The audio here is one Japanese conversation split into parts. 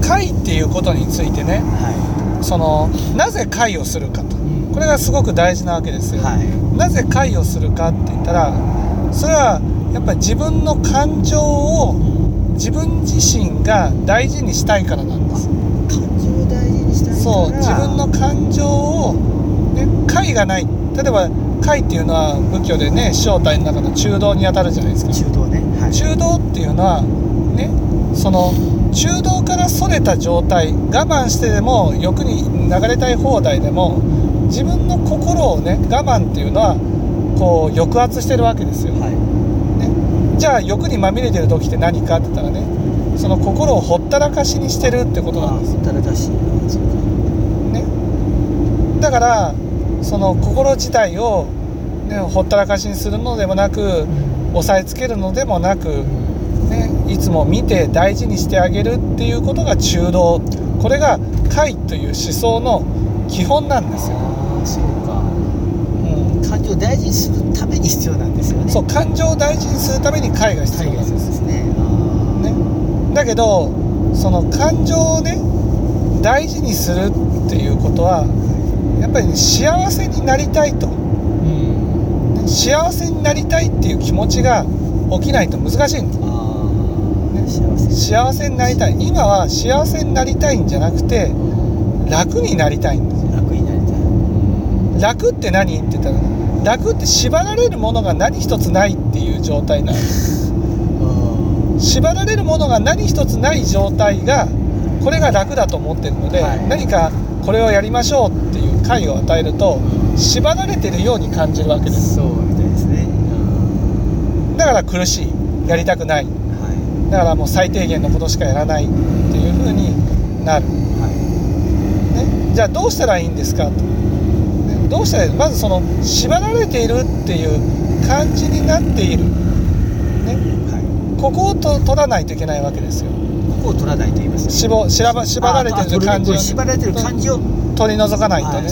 会っていうことについてねはそのなぜ会をするかと。い、これがすごく大事なわけですよ、はい。なぜ会をするかって言ったらそれはやっぱり自分の感情を自分自身が大事にしたいからなんです。感情を大事にしたいから。そう自分の感情を、ね、解がない。例えば解っていうのは仏教でね正体の中の中道にあたるじゃないですか。中道ね。はい。中道っていうのはねその中道からそれた状態我慢してでも欲に流れたい放題でも自分の心をね我慢っていうのはこう抑圧してるわけですよ、はい。ね、じゃあ欲にまみれてる時って何かって言ったらねその心をほったらかしにしてるってことなんです。あほったらかしね、だからその心自体を、ね、ほったらかしにするのでもなく押さえつけるのでもなく、ね、いつも見て大事にしてあげるっていうことが中道。これが解という思想の基本なんですよ、そうか。うん、感情を大事にするために必要なんですよね。そう感情を大事にするために解が必要なんです、ですね。ね、だけどその感情をね大事にするっていうことはやっぱりね、幸せになりたいと。うん。幸せになりたいっていう気持ちが起きないと難しいんですああ幸せ幸せになりたい。今は幸せになりたいんじゃなくて楽になりたいんです楽になりたい。楽って何って言ったら楽って縛られるものが何一つないっていう状態なんです。縛られるものが何一つない状態がこれが楽だと思ってるので、はい。何かこれをやりましょうっていう解を与えると縛られてるように感じるわけです。そうみたいですね。だから苦しい。やりたくない。はだからもう最低限のことしかやらないっていう風になる、い。はね、じゃあどうしたらいいんですかと、ねどうしたらいいまずその縛られているっていう感じになっている、ね、いはい。ここをと取らないといけないわけですよ。ここを取らないと言いますしぼ縛ら縛られてる感じを縛られてる感じを取り除かないとね、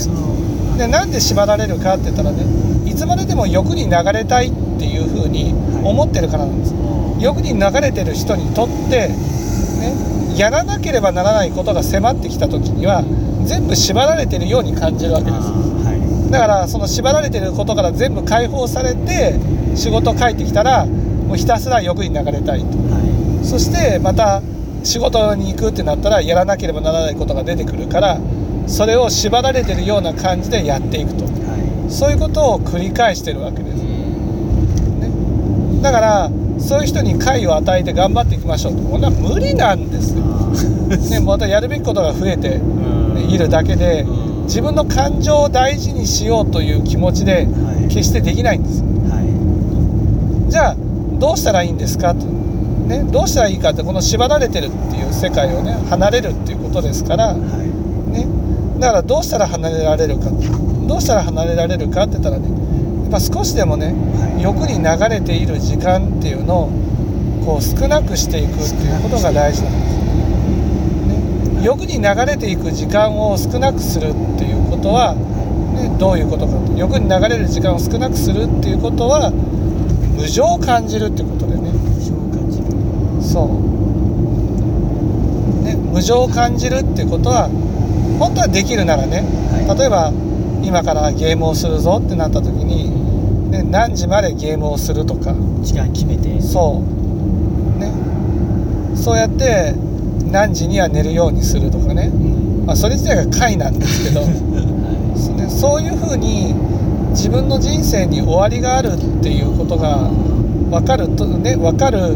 でなんで縛られるかって言ったらねいつまででも欲に流れたいっていう風に思ってるからなんです、欲に流れてる人にとって、ね、やらなければならないことが迫ってきた時には全部縛られてるように感じるわけです。はだからその縛られてることから全部解放されて仕事帰ってきたらもうひたすら欲に流れたいと。い。はそしてまた仕事に行くってなったらやらなければならないことが出てくるからそれを縛られてるような感じでやっていくと。い。はそういうことを繰り返してるわけです。ね、だからそういう人に解を与えて頑張っていきましょうとこんな無理なんですよ、ね、またやるべきことが増えているだけでうん。自分の感情を大事にしようという気持ちではい。決してできないんですはい。じゃあどうしたらいいんですか？と、ね、どうしたらいいかってこの縛られてるっていう世界をね離れるっていうことですから、はい。ね、だからどうしたら離れられるかどうしたら離れられるかって言ったらねやっぱ少しでもねはい。欲に流れている時間っていうのをこう少なくしていくっていうことが大事なんです、ね、欲に流れていく時間を少なくするっていうことは、ね、どういうことかと欲に流れる時間を少なくするっていうことは無情を感じるってことでね。そう感じる。そう、ね、無情を感じるっていうことは本当はできるならねはい。例えば今からゲームをするぞってなった時に、ね、何時までゲームをするとか。時間決めて。そう。ね。そうやって何時には寝るようにするとかね、うん。まあ、それ自体が快なんですけど。はそうねそういうふうに自分の人生に終わりがあるっていうことが分かるとね分かる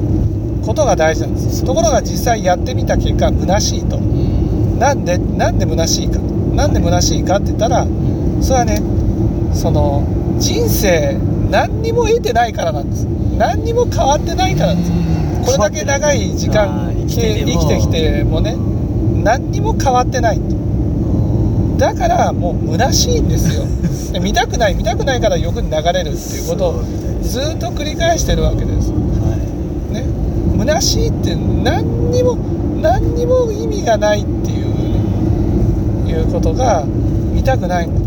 ことが大事なんです。ところが実際やってみた結果虚しいと。いうん。なんでなんで虚しいか。なんで虚しいかって言ったらそれはねその人生何にも得てないからなんです。何にも変わってないからなんです。これだけ長い時間生き生てきてきてもね何にも変わってないだからもう虚しいんですよ。で 見たくない見たくないから欲に流れるっていうことをずっと繰り返してるわけです。はね。虚しいって何にも何にも意味がないっていういうことが見たくない。のいはね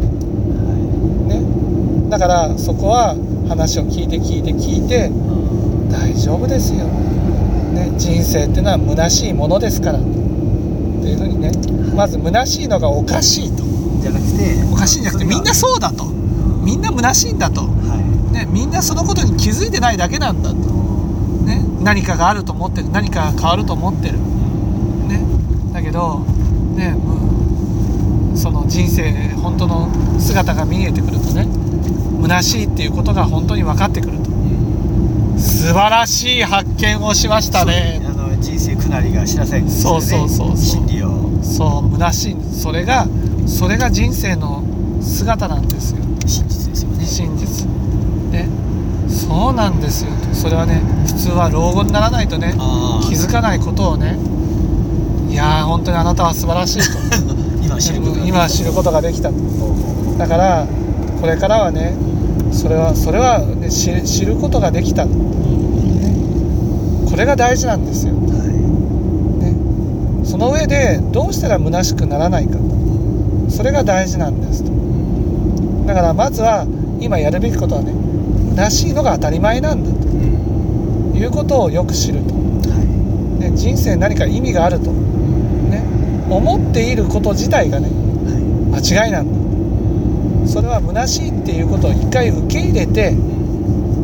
だからそこは話を聞いて聞いて聞いて大丈夫ですよ、ね、人生ってのは虚しいものですから、ね、っていうふうにねまず虚しいのがおかしいと。じゃなくておかしいんじゃなくてみんなそうだと。みんな虚しいんだと、はね、みんなそのことに気づいてないだけなんだと、ね、何かがあると思ってる。何かが変わると思ってる、ね、だけど、ね、その人生本当の姿が見えてくるとね虚しいっていうことが本当に分かってくると。い素晴らしい発見をしましたね。あの人生くなりが知らせんですよねそう。そうそうそう真理をそう虚しい。それがそれが人生の姿なんですよ。真実ですよね。真実。ね。そうなんですよ。とそれはね普通は老後にならないとね気づかないことをね。いやー本当にあなたは素晴らしいと。今知ることが今知ることができた。だからこれからはねそれはそれは、ね、知ることができた、ね、これが大事なんですよ、はね、その上でどうしたら虚しくならないか。それが大事なんですと。だからまずは今やるべきことはね虚しいのが当たり前なんだと。いうことをよく知ると、はね、人生に何か意味があると、ね、思っていること自体がねい。は間違いなんだそれは虚しいっていうことを一回受け入れて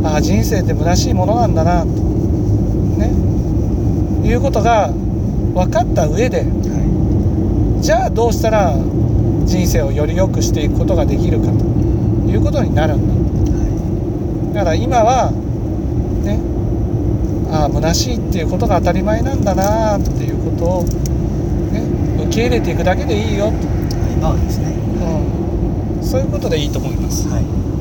ああ人生って虚しいものなんだなとね。いうことが分かった上でい。はじゃあどうしたら人生をより良くしていくことができるかということになるんだ。だから今はねああ虚しいっていうことが当たり前なんだなっていうことを、ね、受け入れていくだけでいいよと、い。今はですねうん、そういうことでいいと思います。はい